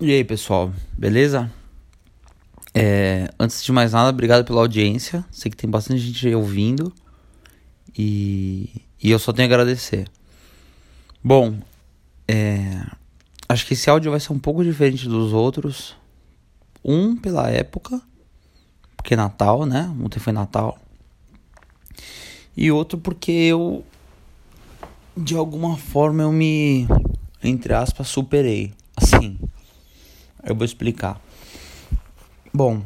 E aí, pessoal, beleza? É, antes de mais nada, obrigado pela audiência. Sei que tem bastante gente ouvindo e, e eu só tenho a agradecer. Bom, é, acho que esse áudio vai ser um pouco diferente dos outros. Um, pela época, porque é Natal, né? Ontem foi Natal. E outro, porque eu, de alguma forma, eu me, entre aspas, superei. Eu vou explicar. Bom,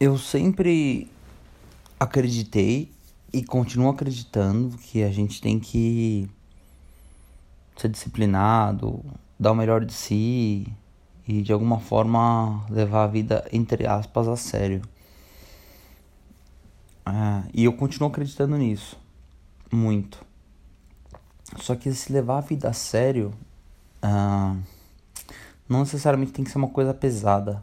eu sempre acreditei e continuo acreditando que a gente tem que ser disciplinado, dar o melhor de si e de alguma forma levar a vida, entre aspas, a sério. Ah, e eu continuo acreditando nisso, muito. Só que se levar a vida a sério, ah, não necessariamente tem que ser uma coisa pesada.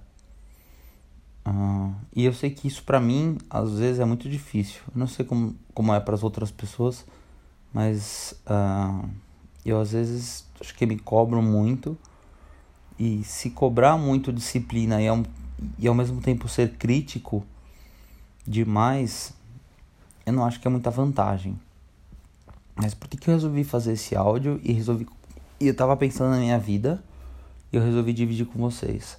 Uh, e eu sei que isso para mim às vezes é muito difícil. Eu não sei como, como é para as outras pessoas, mas uh, eu às vezes acho que me cobro muito. E se cobrar muito disciplina e ao, e ao mesmo tempo ser crítico demais, eu não acho que é muita vantagem. Mas por que, que eu resolvi fazer esse áudio e resolvi. E eu tava pensando na minha vida e eu resolvi dividir com vocês.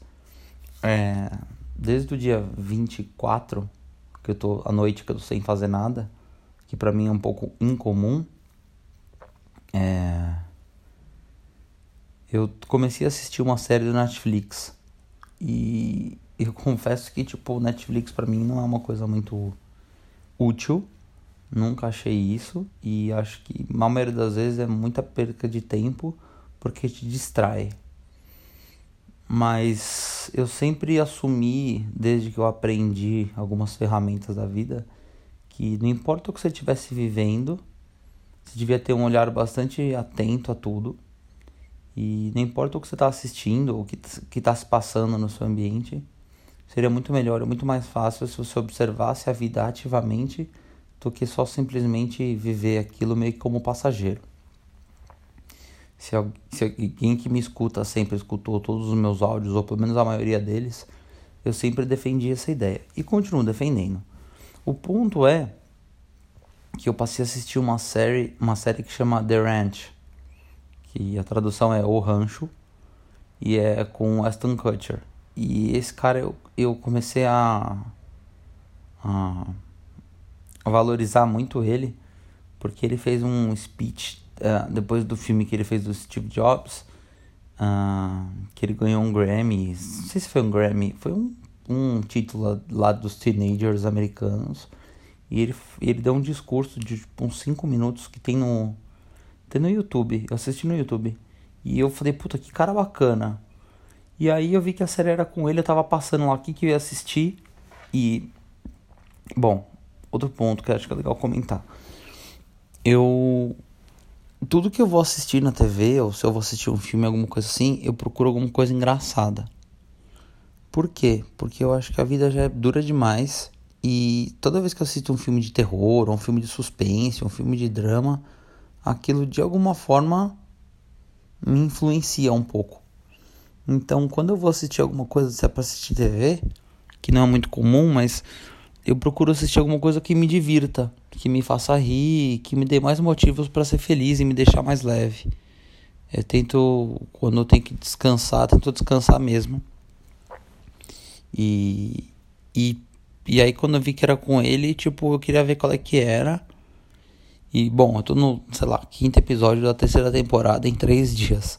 É desde o dia 24, que eu tô à noite que eu tô sem fazer nada, que para mim é um pouco incomum, é... eu comecei a assistir uma série do Netflix. E eu confesso que tipo, o Netflix para mim não é uma coisa muito útil. Nunca achei isso e acho que a maioria das vezes é muita perca de tempo porque te distrai. Mas eu sempre assumi, desde que eu aprendi algumas ferramentas da vida, que não importa o que você estivesse vivendo, você devia ter um olhar bastante atento a tudo. E não importa o que você está assistindo ou o que está se passando no seu ambiente, seria muito melhor, muito mais fácil se você observasse a vida ativamente do que só simplesmente viver aquilo meio que como passageiro. Se, alguém que me escuta sempre escutou todos os meus áudios, ou pelo menos a maioria deles, eu sempre defendi essa ideia e continuo defendendo. O ponto é que eu passei a assistir uma série, uma série que chama The Ranch, que a tradução é O Rancho, e é com Aston Kutcher. E esse cara eu, eu comecei a, a valorizar muito ele, porque ele fez um speech uh, depois do filme que ele fez do Steve Jobs, uh, que ele ganhou um Grammy, não sei se foi um Grammy, foi um, um título lá dos teenagers americanos. E ele, ele deu um discurso de tipo, uns 5 minutos que tem no, tem no YouTube. Eu assisti no YouTube. E eu falei, puta, que cara bacana. E aí eu vi que a série era com ele, eu tava passando lá aqui que eu ia assistir. E. Bom, outro ponto que eu acho que é legal comentar. Eu tudo que eu vou assistir na TV, ou se eu vou assistir um filme, alguma coisa assim, eu procuro alguma coisa engraçada. Por quê? Porque eu acho que a vida já é dura demais. E toda vez que eu assisto um filme de terror, ou um filme de suspense, um filme de drama, aquilo de alguma forma me influencia um pouco. Então, quando eu vou assistir alguma coisa, se é pra assistir TV, que não é muito comum, mas eu procuro assistir alguma coisa que me divirta, que me faça rir, que me dê mais motivos para ser feliz e me deixar mais leve. Eu tento, quando eu tenho que descansar, tento descansar mesmo. E, e, e aí quando eu vi que era com ele, tipo, eu queria ver qual é que era. E bom, eu tô no, sei lá, quinto episódio da terceira temporada em três dias.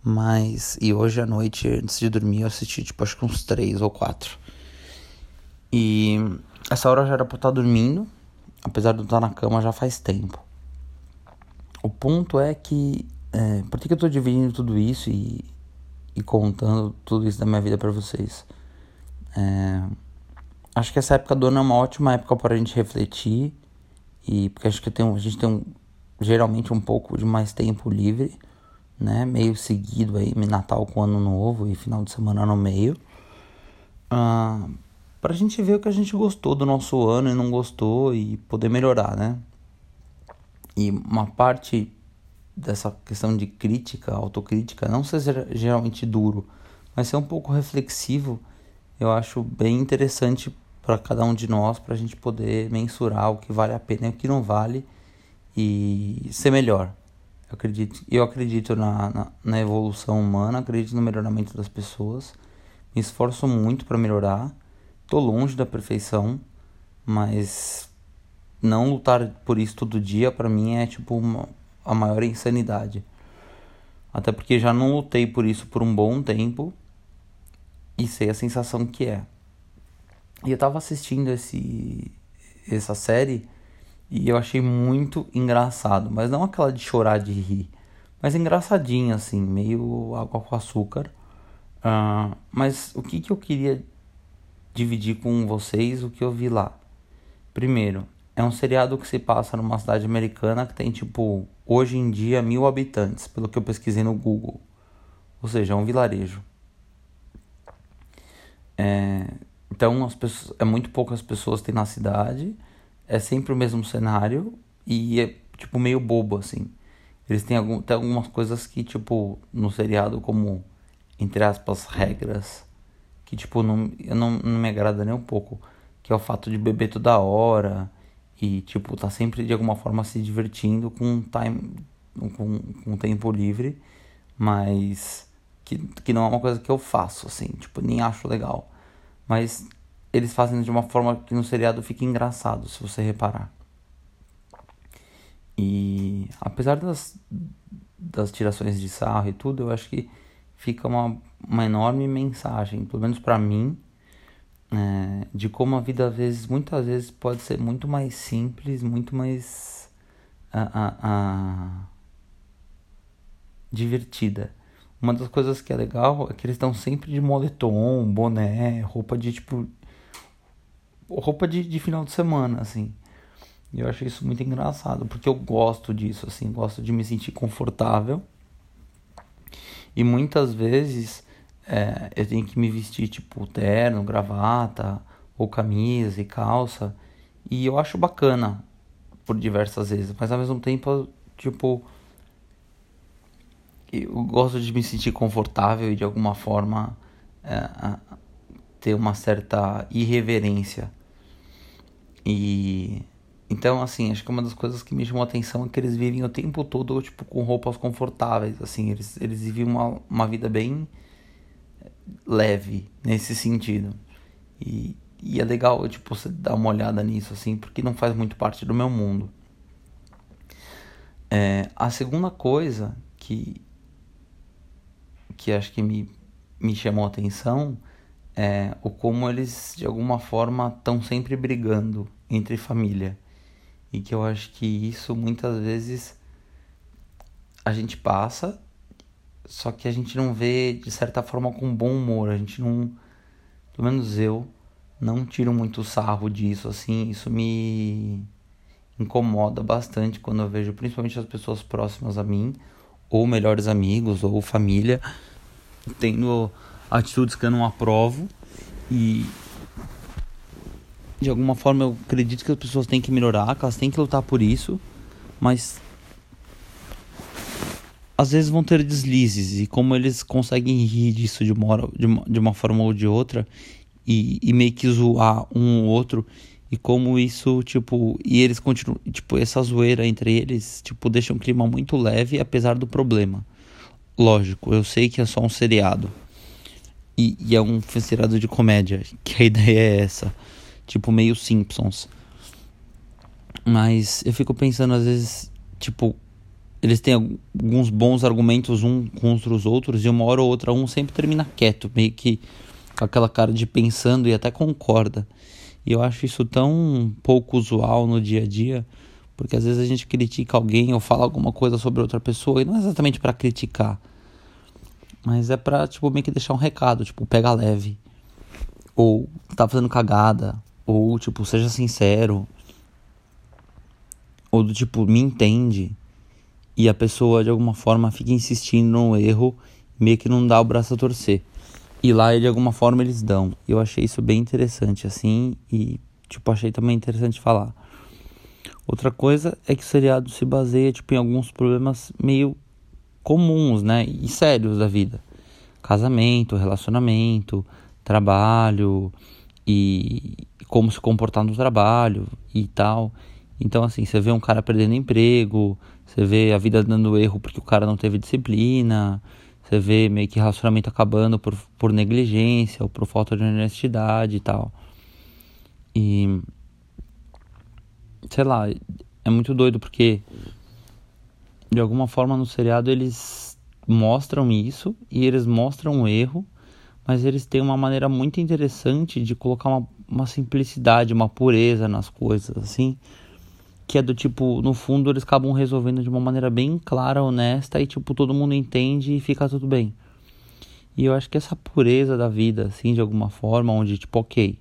Mas, e hoje à noite, antes de dormir, eu assisti, tipo, acho que uns três ou quatro. E essa hora já era pra eu estar dormindo, apesar de eu estar na cama já faz tempo. O ponto é que. É, por que, que eu estou dividindo tudo isso e, e contando tudo isso da minha vida para vocês? É, acho que essa época do ano é uma ótima época para a gente refletir. E porque acho que tem, a gente tem um, geralmente um pouco de mais tempo livre, né? Meio seguido aí, Natal com Ano Novo e final de semana no meio. Uh, para a gente ver o que a gente gostou do nosso ano e não gostou e poder melhorar, né? E uma parte dessa questão de crítica, autocrítica, não ser geralmente duro, mas ser um pouco reflexivo, eu acho bem interessante para cada um de nós, para a gente poder mensurar o que vale a pena e o que não vale e ser melhor. Eu acredito, eu acredito na, na, na evolução humana, acredito no melhoramento das pessoas, me esforço muito para melhorar, estou longe da perfeição, mas não lutar por isso todo dia para mim é tipo uma, a maior insanidade. Até porque já não lutei por isso por um bom tempo e sei a sensação que é. E eu tava assistindo esse essa série e eu achei muito engraçado, mas não aquela de chorar de rir, mas engraçadinho assim, meio água com açúcar. Uh, mas o que, que eu queria dividir com vocês o que eu vi lá? Primeiro, é um seriado que se passa numa cidade americana que tem tipo hoje em dia mil habitantes, pelo que eu pesquisei no Google. Ou seja, é um vilarejo. É, então as pessoas, é muito poucas pessoas tem na cidade, é sempre o mesmo cenário e é tipo meio bobo assim. Eles têm algum, tem algumas coisas que tipo no seriado como entre aspas regras que tipo não, não, não me agrada nem um pouco, que é o fato de beber toda hora e tipo tá sempre de alguma forma se divertindo com time com, com tempo livre, mas que, que não é uma coisa que eu faço assim, tipo, nem acho legal. Mas eles fazem de uma forma que no seriado fica engraçado, se você reparar. E apesar das, das tirações de sarro e tudo, eu acho que fica uma, uma enorme mensagem, pelo menos para mim, é, de como a vida às vezes, muitas vezes pode ser muito mais simples, muito mais divertida. Uma das coisas que é legal é que eles estão sempre de moletom, boné, roupa de tipo. roupa de, de final de semana, assim. E eu achei isso muito engraçado, porque eu gosto disso, assim, gosto de me sentir confortável. E muitas vezes é, eu tenho que me vestir tipo terno, gravata, ou camisa e calça. E eu acho bacana por diversas vezes, mas ao mesmo tempo, tipo, eu gosto de me sentir confortável e de alguma forma é, ter uma certa irreverência. E então, assim, acho que uma das coisas que me chamou a atenção é que eles vivem o tempo todo, tipo, com roupas confortáveis, assim, eles, eles vivem uma, uma vida bem leve nesse sentido. E, e é legal, tipo, você dar uma olhada nisso, assim, porque não faz muito parte do meu mundo. É, a segunda coisa que, que acho que me, me chamou a atenção é o como eles, de alguma forma, estão sempre brigando entre família. E que eu acho que isso muitas vezes a gente passa só que a gente não vê de certa forma com bom humor. A gente não, pelo menos eu, não tiro muito sarro disso, assim. Isso me incomoda bastante quando eu vejo principalmente as pessoas próximas a mim, ou melhores amigos, ou família, tendo atitudes que eu não aprovo. E de alguma forma eu acredito que as pessoas têm que melhorar, que elas têm que lutar por isso, mas às vezes vão ter deslizes e como eles conseguem rir disso de uma, hora, de uma, de uma forma ou de outra e, e meio que zoar um ou outro e como isso, tipo, e eles continuam, tipo, essa zoeira entre eles, tipo, deixa um clima muito leve apesar do problema. Lógico, eu sei que é só um seriado. E, e é um seriado de comédia, que a ideia é essa. Tipo, meio Simpsons. Mas eu fico pensando, às vezes, tipo, eles têm alguns bons argumentos um contra os outros e uma hora ou outra um sempre termina quieto, meio que com aquela cara de pensando e até concorda. E eu acho isso tão pouco usual no dia a dia, porque às vezes a gente critica alguém ou fala alguma coisa sobre outra pessoa e não é exatamente para criticar, mas é para tipo meio que deixar um recado, tipo, pega leve. Ou tá fazendo cagada, ou tipo, seja sincero. Ou do tipo, me entende e a pessoa de alguma forma fica insistindo no erro, meio que não dá o braço a torcer. E lá de alguma forma eles dão. Eu achei isso bem interessante assim e tipo achei também interessante falar. Outra coisa é que o seriado se baseia tipo, em alguns problemas meio comuns, né? E sérios da vida. Casamento, relacionamento, trabalho e como se comportar no trabalho e tal. Então, assim, você vê um cara perdendo emprego, você vê a vida dando erro porque o cara não teve disciplina, você vê meio que relacionamento acabando por, por negligência ou por falta de honestidade e tal. E. Sei lá, é muito doido porque. De alguma forma no seriado eles mostram isso e eles mostram o erro, mas eles têm uma maneira muito interessante de colocar uma, uma simplicidade, uma pureza nas coisas, assim que é do tipo, no fundo eles acabam resolvendo de uma maneira bem clara, honesta e tipo todo mundo entende e fica tudo bem. E eu acho que essa pureza da vida, assim, de alguma forma, onde tipo, ok,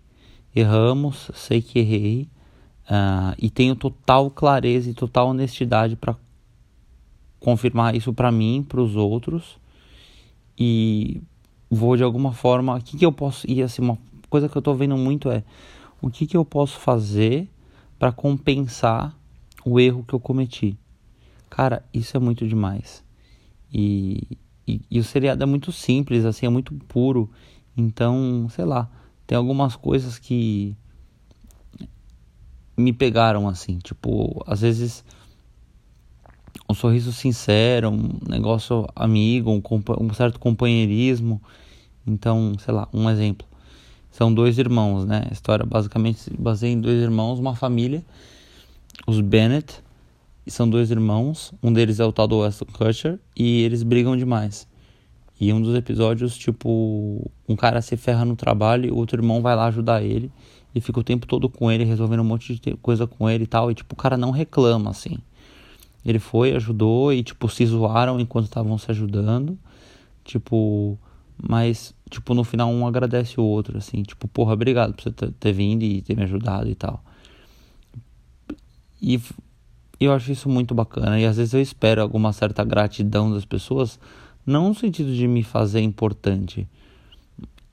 erramos, sei que errei uh, e tenho total clareza e total honestidade para confirmar isso para mim, para os outros e vou de alguma forma, o que que eu posso e assim uma coisa que eu tô vendo muito é o que que eu posso fazer para compensar o erro que eu cometi. Cara, isso é muito demais. E, e, e, o seriado é muito simples, assim, é muito puro. Então, sei lá, tem algumas coisas que me pegaram assim, tipo, às vezes um sorriso sincero, um negócio amigo, um, um certo companheirismo. Então, sei lá, um exemplo. São dois irmãos, né? A história basicamente se baseia em dois irmãos, uma família os Bennett, são dois irmãos, um deles é o tal do Weston Kutcher, e eles brigam demais. E um dos episódios, tipo, um cara se ferra no trabalho e o outro irmão vai lá ajudar ele e fica o tempo todo com ele, resolvendo um monte de coisa com ele e tal, e tipo, o cara não reclama, assim. Ele foi, ajudou e, tipo, se zoaram enquanto estavam se ajudando, tipo, mas, tipo, no final um agradece o outro, assim, tipo, porra, obrigado por você ter, vindo e ter me ajudado e tal. E eu acho isso muito bacana. E às vezes eu espero alguma certa gratidão das pessoas, não no sentido de me fazer importante.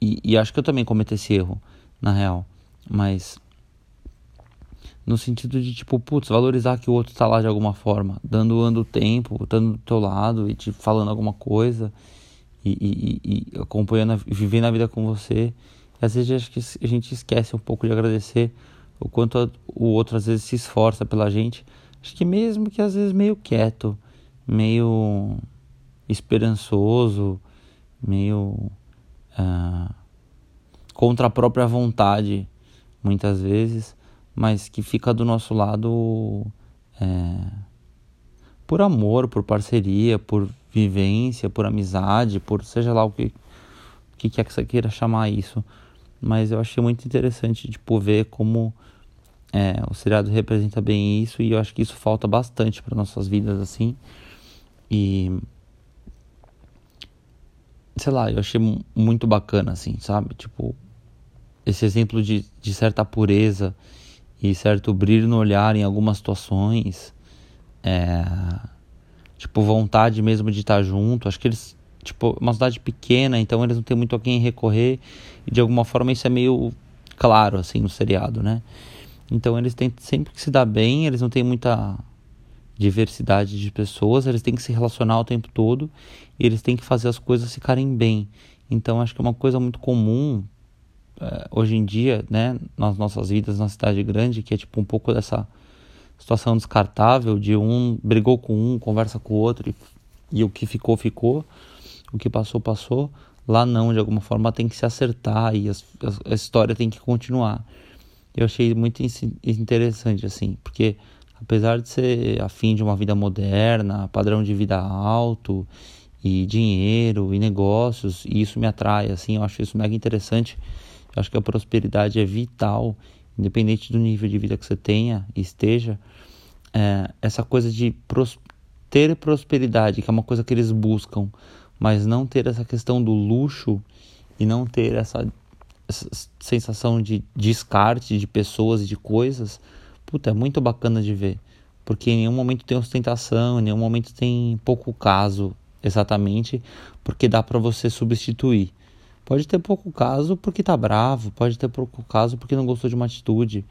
E, e acho que eu também cometo esse erro, na real. Mas no sentido de tipo, putz, valorizar que o outro está lá de alguma forma, dando ando tempo, estando do teu lado e te falando alguma coisa e, e, e acompanhando, vivendo a vida com você. Às vezes acho que a gente esquece um pouco de agradecer o quanto o outro às vezes se esforça pela gente. Acho que mesmo que às vezes meio quieto, meio esperançoso, meio uh, contra a própria vontade, muitas vezes, mas que fica do nosso lado é, por amor, por parceria, por vivência, por amizade, por seja lá o que, que quer que você queira chamar isso. Mas eu achei muito interessante tipo, ver como é, o seriado representa bem isso e eu acho que isso falta bastante para nossas vidas assim. E sei lá, eu achei muito bacana assim, sabe? Tipo, esse exemplo de, de certa pureza e certo brilho no olhar em algumas situações. É, tipo, vontade mesmo de estar junto. Acho que eles tipo, uma cidade pequena, então eles não têm muito a quem recorrer, e de alguma forma isso é meio claro, assim, no seriado, né? Então eles têm sempre que se dar bem, eles não têm muita diversidade de pessoas, eles têm que se relacionar o tempo todo, e eles têm que fazer as coisas ficarem bem. Então acho que é uma coisa muito comum é, hoje em dia, né, nas nossas vidas na cidade grande, que é tipo um pouco dessa situação descartável de um brigou com um, conversa com o outro e, e o que ficou ficou o que passou, passou. Lá não, de alguma forma tem que se acertar e as, a, a história tem que continuar. Eu achei muito interessante, assim, porque apesar de ser afim de uma vida moderna, padrão de vida alto e dinheiro e negócios, e isso me atrai, assim, eu acho isso mega interessante. Eu acho que a prosperidade é vital, independente do nível de vida que você tenha e esteja. É, essa coisa de pros ter prosperidade, que é uma coisa que eles buscam, mas não ter essa questão do luxo e não ter essa, essa sensação de descarte de pessoas e de coisas, puta, é muito bacana de ver. Porque em nenhum momento tem ostentação, em nenhum momento tem pouco caso, exatamente, porque dá para você substituir. Pode ter pouco caso porque tá bravo, pode ter pouco caso porque não gostou de uma atitude,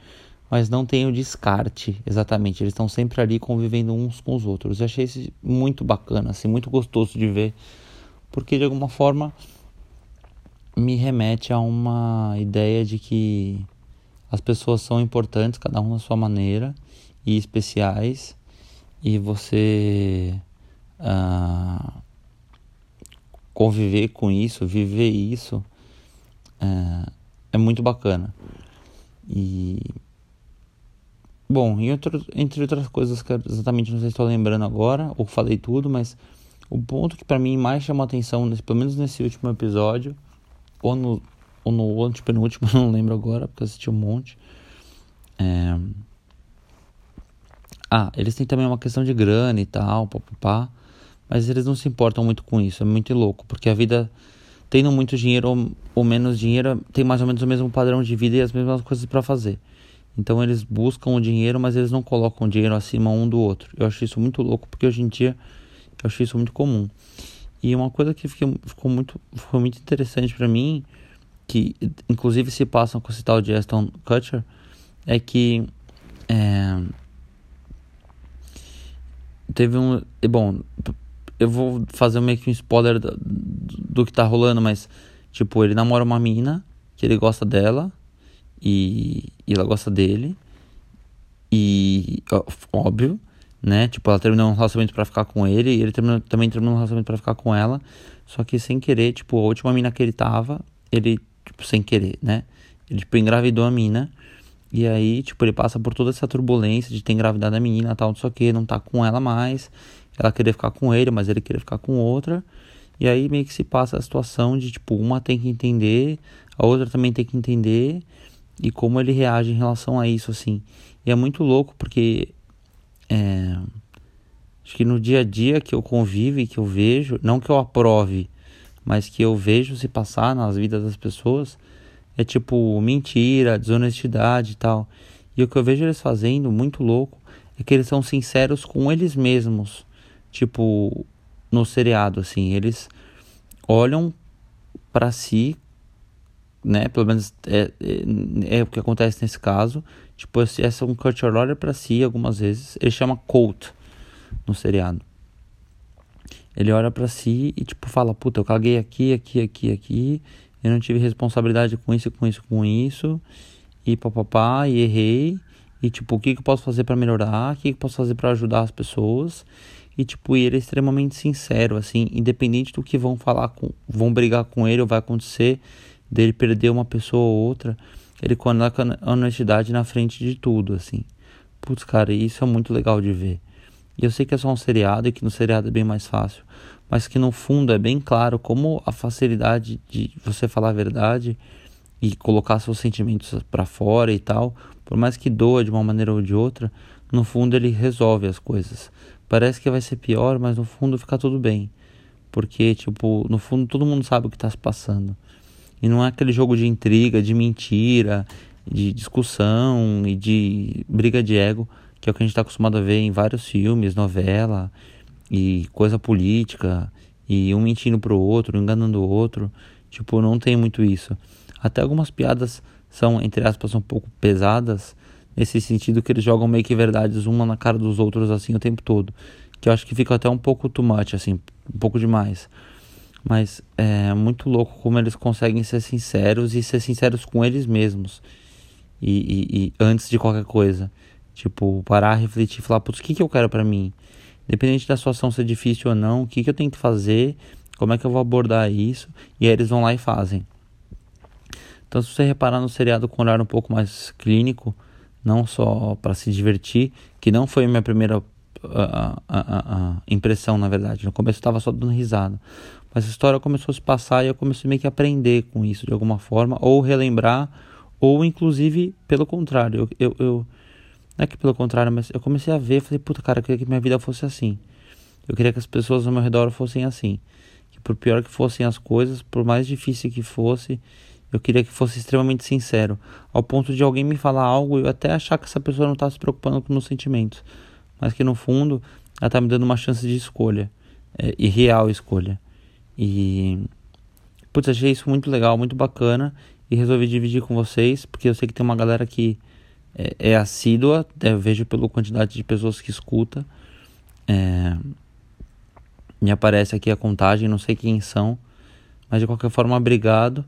mas não tem o descarte exatamente. Eles estão sempre ali convivendo uns com os outros. Eu achei isso muito bacana, assim, muito gostoso de ver, porque de alguma forma me remete a uma ideia de que as pessoas são importantes, cada um na sua maneira, e especiais, e você uh, conviver com isso, viver isso, uh, é muito bacana. E Bom, e outro, entre outras coisas que exatamente não sei se estou lembrando agora, ou falei tudo, mas o ponto que para mim mais chamou atenção, nesse, pelo menos nesse último episódio, ou no, ou no antepenúltimo, não lembro agora, porque eu assisti um monte. É... Ah, eles têm também uma questão de grana e tal, papapá, mas eles não se importam muito com isso, é muito louco, porque a vida, tendo muito dinheiro ou, menos dinheiro, tem mais ou menos o mesmo padrão de vida e as mesmas coisas para fazer. Então eles buscam o dinheiro, mas eles não colocam o dinheiro acima um do outro. Eu acho isso muito louco, porque hoje em dia eu acho isso muito comum. E uma coisa que fiquei, ficou muito, foi muito interessante para mim, que inclusive se passam com esse tal de Aston Kutcher, é que é, teve um. Bom, eu vou fazer meio que um spoiler do, do que tá rolando, mas tipo, ele namora uma mina que ele gosta dela e, e ela gosta dele. E óbvio, né? Tipo, ela terminou um relacionamento para ficar com ele e ele terminou, também terminou um relacionamento para ficar com ela. Só que sem querer, tipo, a última mina que ele tava, ele, tipo, sem querer, né? Ele, tipo, engravidou a mina. E aí, tipo, ele passa por toda essa turbulência de ter engravidado a menina tal, não sei o que, não tá com ela mais. Ela queria ficar com ele, mas ele queria ficar com outra. E aí meio que se passa a situação de, tipo, uma tem que entender, a outra também tem que entender e como ele reage em relação a isso, assim. E é muito louco porque é, acho que no dia a dia que eu convivo e que eu vejo, não que eu aprove, mas que eu vejo se passar nas vidas das pessoas, é tipo mentira, desonestidade e tal. E o que eu vejo eles fazendo, muito louco, é que eles são sinceros com eles mesmos. Tipo, no seriado, assim, eles olham para si né? Pelo menos é, é, é, o que acontece nesse caso. Tipo, essa um Kurt olha para si algumas vezes. Ele chama Colt no seriado. Ele olha para si e tipo fala, puta, eu caguei aqui, aqui, aqui, aqui. Eu não tive responsabilidade com isso, com isso, com isso. E papapá, e errei. E tipo, o que, que eu posso fazer para melhorar? O que, que eu posso fazer para ajudar as pessoas? E tipo, ele é extremamente sincero, assim, independente do que vão falar com, vão brigar com ele ou vai acontecer, dele perder uma pessoa ou outra, ele coloca a honestidade na frente de tudo, assim. Putz, cara, isso é muito legal de ver. E eu sei que é só um seriado e que no seriado é bem mais fácil, mas que no fundo é bem claro como a facilidade de você falar a verdade e colocar seus sentimentos para fora e tal, por mais que doa de uma maneira ou de outra, no fundo ele resolve as coisas. Parece que vai ser pior, mas no fundo fica tudo bem. Porque, tipo, no fundo todo mundo sabe o que está se passando. E não é aquele jogo de intriga, de mentira, de discussão e de briga de ego, que é o que a gente está acostumado a ver em vários filmes, novela e coisa política, e um mentindo pro outro, enganando o outro. Tipo, não tem muito isso. Até algumas piadas são, entre aspas, um pouco pesadas, nesse sentido que eles jogam meio que verdades uma na cara dos outros assim o tempo todo. Que eu acho que fica até um pouco too much, assim, um pouco demais. Mas é muito louco como eles conseguem ser sinceros e ser sinceros com eles mesmos. E, e, e antes de qualquer coisa. Tipo, parar, refletir falar, putz, o que, que eu quero para mim? Independente da situação ser difícil ou não, o que, que eu tenho que fazer, como é que eu vou abordar isso, e aí eles vão lá e fazem. Então, se você reparar no seriado com um olhar um pouco mais clínico, não só para se divertir, que não foi a minha primeira a, a, a, impressão, na verdade. No começo eu estava só dando risada. Mas a história começou a se passar e eu comecei meio que a aprender com isso de alguma forma, ou relembrar, ou inclusive pelo contrário. Eu, eu, eu, não é que pelo contrário, mas eu comecei a ver, falei, puta cara, eu queria que minha vida fosse assim. Eu queria que as pessoas ao meu redor fossem assim. Que por pior que fossem as coisas, por mais difícil que fosse, eu queria que fosse extremamente sincero. Ao ponto de alguém me falar algo e eu até achar que essa pessoa não está se preocupando com meus sentimentos. Mas que no fundo ela está me dando uma chance de escolha. É, e real escolha. E putz, achei isso muito legal, muito bacana e resolvi dividir com vocês, porque eu sei que tem uma galera que é, é assídua, é, eu vejo pela quantidade de pessoas que escuta. É, me aparece aqui a contagem, não sei quem são, mas de qualquer forma, obrigado.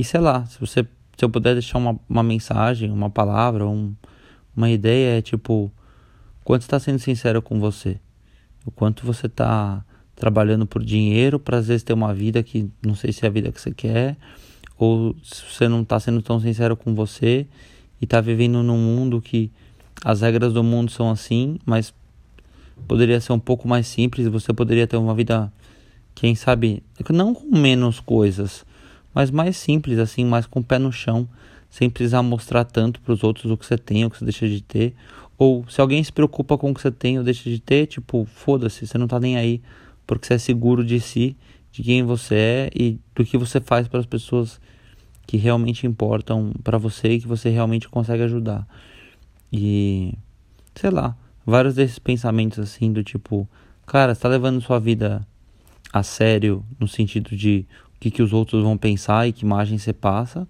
E sei lá, se você se eu puder deixar uma, uma mensagem, uma palavra, um, uma ideia, é tipo, quanto está sendo sincero com você? O quanto você está trabalhando por dinheiro para às vezes ter uma vida que não sei se é a vida que você quer, ou se você não está sendo tão sincero com você e está vivendo num mundo que as regras do mundo são assim, mas poderia ser um pouco mais simples, você poderia ter uma vida, quem sabe, não com menos coisas, mas mais simples, assim, mais com o pé no chão, sem precisar mostrar tanto para os outros o que você tem, o que você deixa de ter. Ou se alguém se preocupa com o que você tem ou deixa de ter, tipo, foda-se, você não tá nem aí, porque você é seguro de si, de quem você é e do que você faz para as pessoas que realmente importam para você e que você realmente consegue ajudar. E sei lá, vários desses pensamentos assim do tipo, cara, você tá levando sua vida a sério no sentido de que, que os outros vão pensar e que imagem você passa,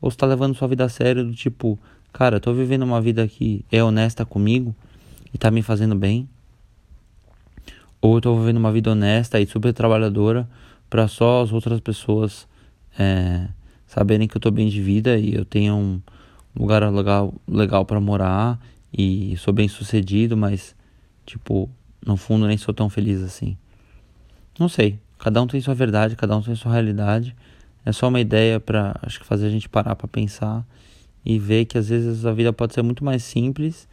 ou você tá levando sua vida a sério do tipo, cara, tô vivendo uma vida que é honesta comigo e tá me fazendo bem, ou eu tô vivendo uma vida honesta e super trabalhadora para só as outras pessoas é, saberem que eu tô bem de vida e eu tenho um lugar legal, legal para morar e sou bem sucedido, mas tipo, no fundo nem sou tão feliz assim. Não sei, cada um tem sua verdade, cada um tem sua realidade. É só uma ideia para acho que fazer a gente parar para pensar e ver que às vezes a vida pode ser muito mais simples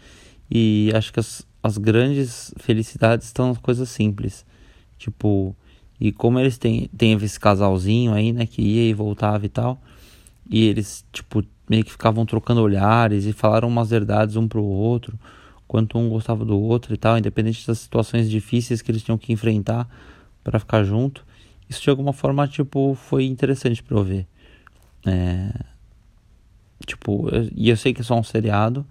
e acho que as, as grandes felicidades estão nas coisas simples. Tipo, e como eles têm, têm esse casalzinho aí, né, que ia e voltava e tal, e eles, tipo, meio que ficavam trocando olhares e falaram umas verdades um pro outro, quanto um gostava do outro e tal, independente das situações difíceis que eles tinham que enfrentar para ficar junto. Isso de alguma forma, tipo, foi interessante pra eu ver. É... Tipo, eu, e eu sei que é só um seriado,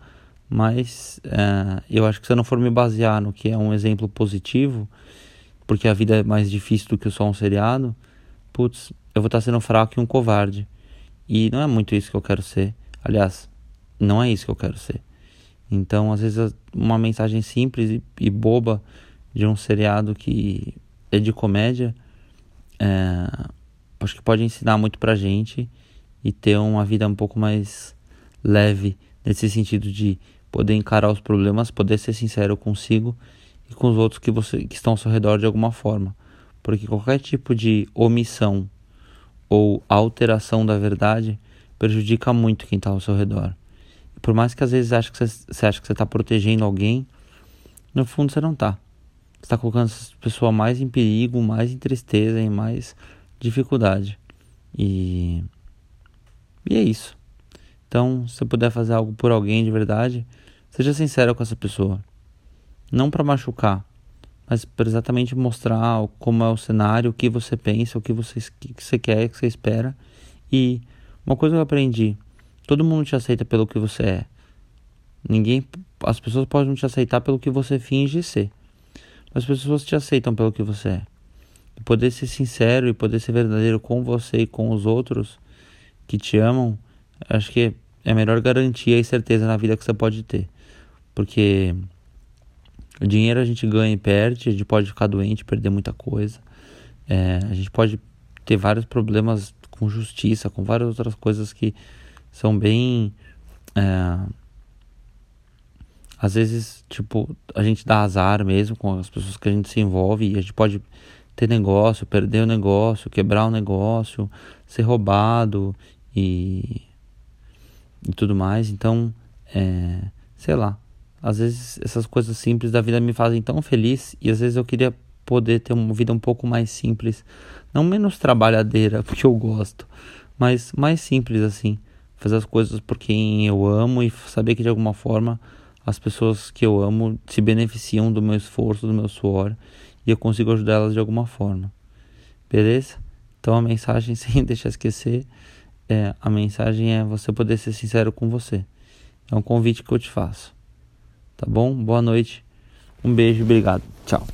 mas é, eu acho que se eu não for me basear no que é um exemplo positivo, porque a vida é mais difícil do que só um seriado, putz, eu vou estar sendo fraco e um covarde. E não é muito isso que eu quero ser. Aliás, não é isso que eu quero ser. Então, às vezes, uma mensagem simples e, e boba de um seriado que é de comédia, é, acho que pode ensinar muito pra gente e ter uma vida um pouco mais leve, nesse sentido de poder encarar os problemas, poder ser sincero consigo e com os outros que, você, que estão ao seu redor de alguma forma. Porque qualquer tipo de omissão ou alteração da verdade prejudica muito quem está ao seu redor. Por mais que às vezes que você, você acha que você está protegendo alguém, no fundo você não está. Está colocando essa pessoa mais em perigo, mais em tristeza, em mais dificuldade. E, e é isso. Então, se você puder fazer algo por alguém de verdade, seja sincero com essa pessoa. Não para machucar, mas para exatamente mostrar como é o cenário, o que você pensa, o que você, que você quer, o que você espera. E uma coisa que eu aprendi: todo mundo te aceita pelo que você é. Ninguém, as pessoas podem te aceitar pelo que você finge ser, as pessoas te aceitam pelo que você é. E poder ser sincero e poder ser verdadeiro com você e com os outros que te amam, acho que é a melhor garantia e certeza na vida que você pode ter, porque o dinheiro a gente ganha e perde, a gente pode ficar doente, perder muita coisa. É, a gente pode ter vários problemas com justiça, com várias outras coisas que são bem. É, às vezes, tipo, a gente dá azar mesmo com as pessoas que a gente se envolve e a gente pode ter negócio, perder o negócio, quebrar o negócio, ser roubado e, e tudo mais. Então, é, sei lá, às vezes essas coisas simples da vida me fazem tão feliz e às vezes eu queria poder ter uma vida um pouco mais simples, não menos trabalhadeira, porque eu gosto, mas mais simples assim, fazer as coisas por quem eu amo e saber que de alguma forma as pessoas que eu amo se beneficiam do meu esforço, do meu suor e eu consigo ajudar elas de alguma forma. Beleza? Então a mensagem, sem deixar esquecer, é, a mensagem é você poder ser sincero com você. É um convite que eu te faço. Tá bom? Boa noite. Um beijo, obrigado. Tchau.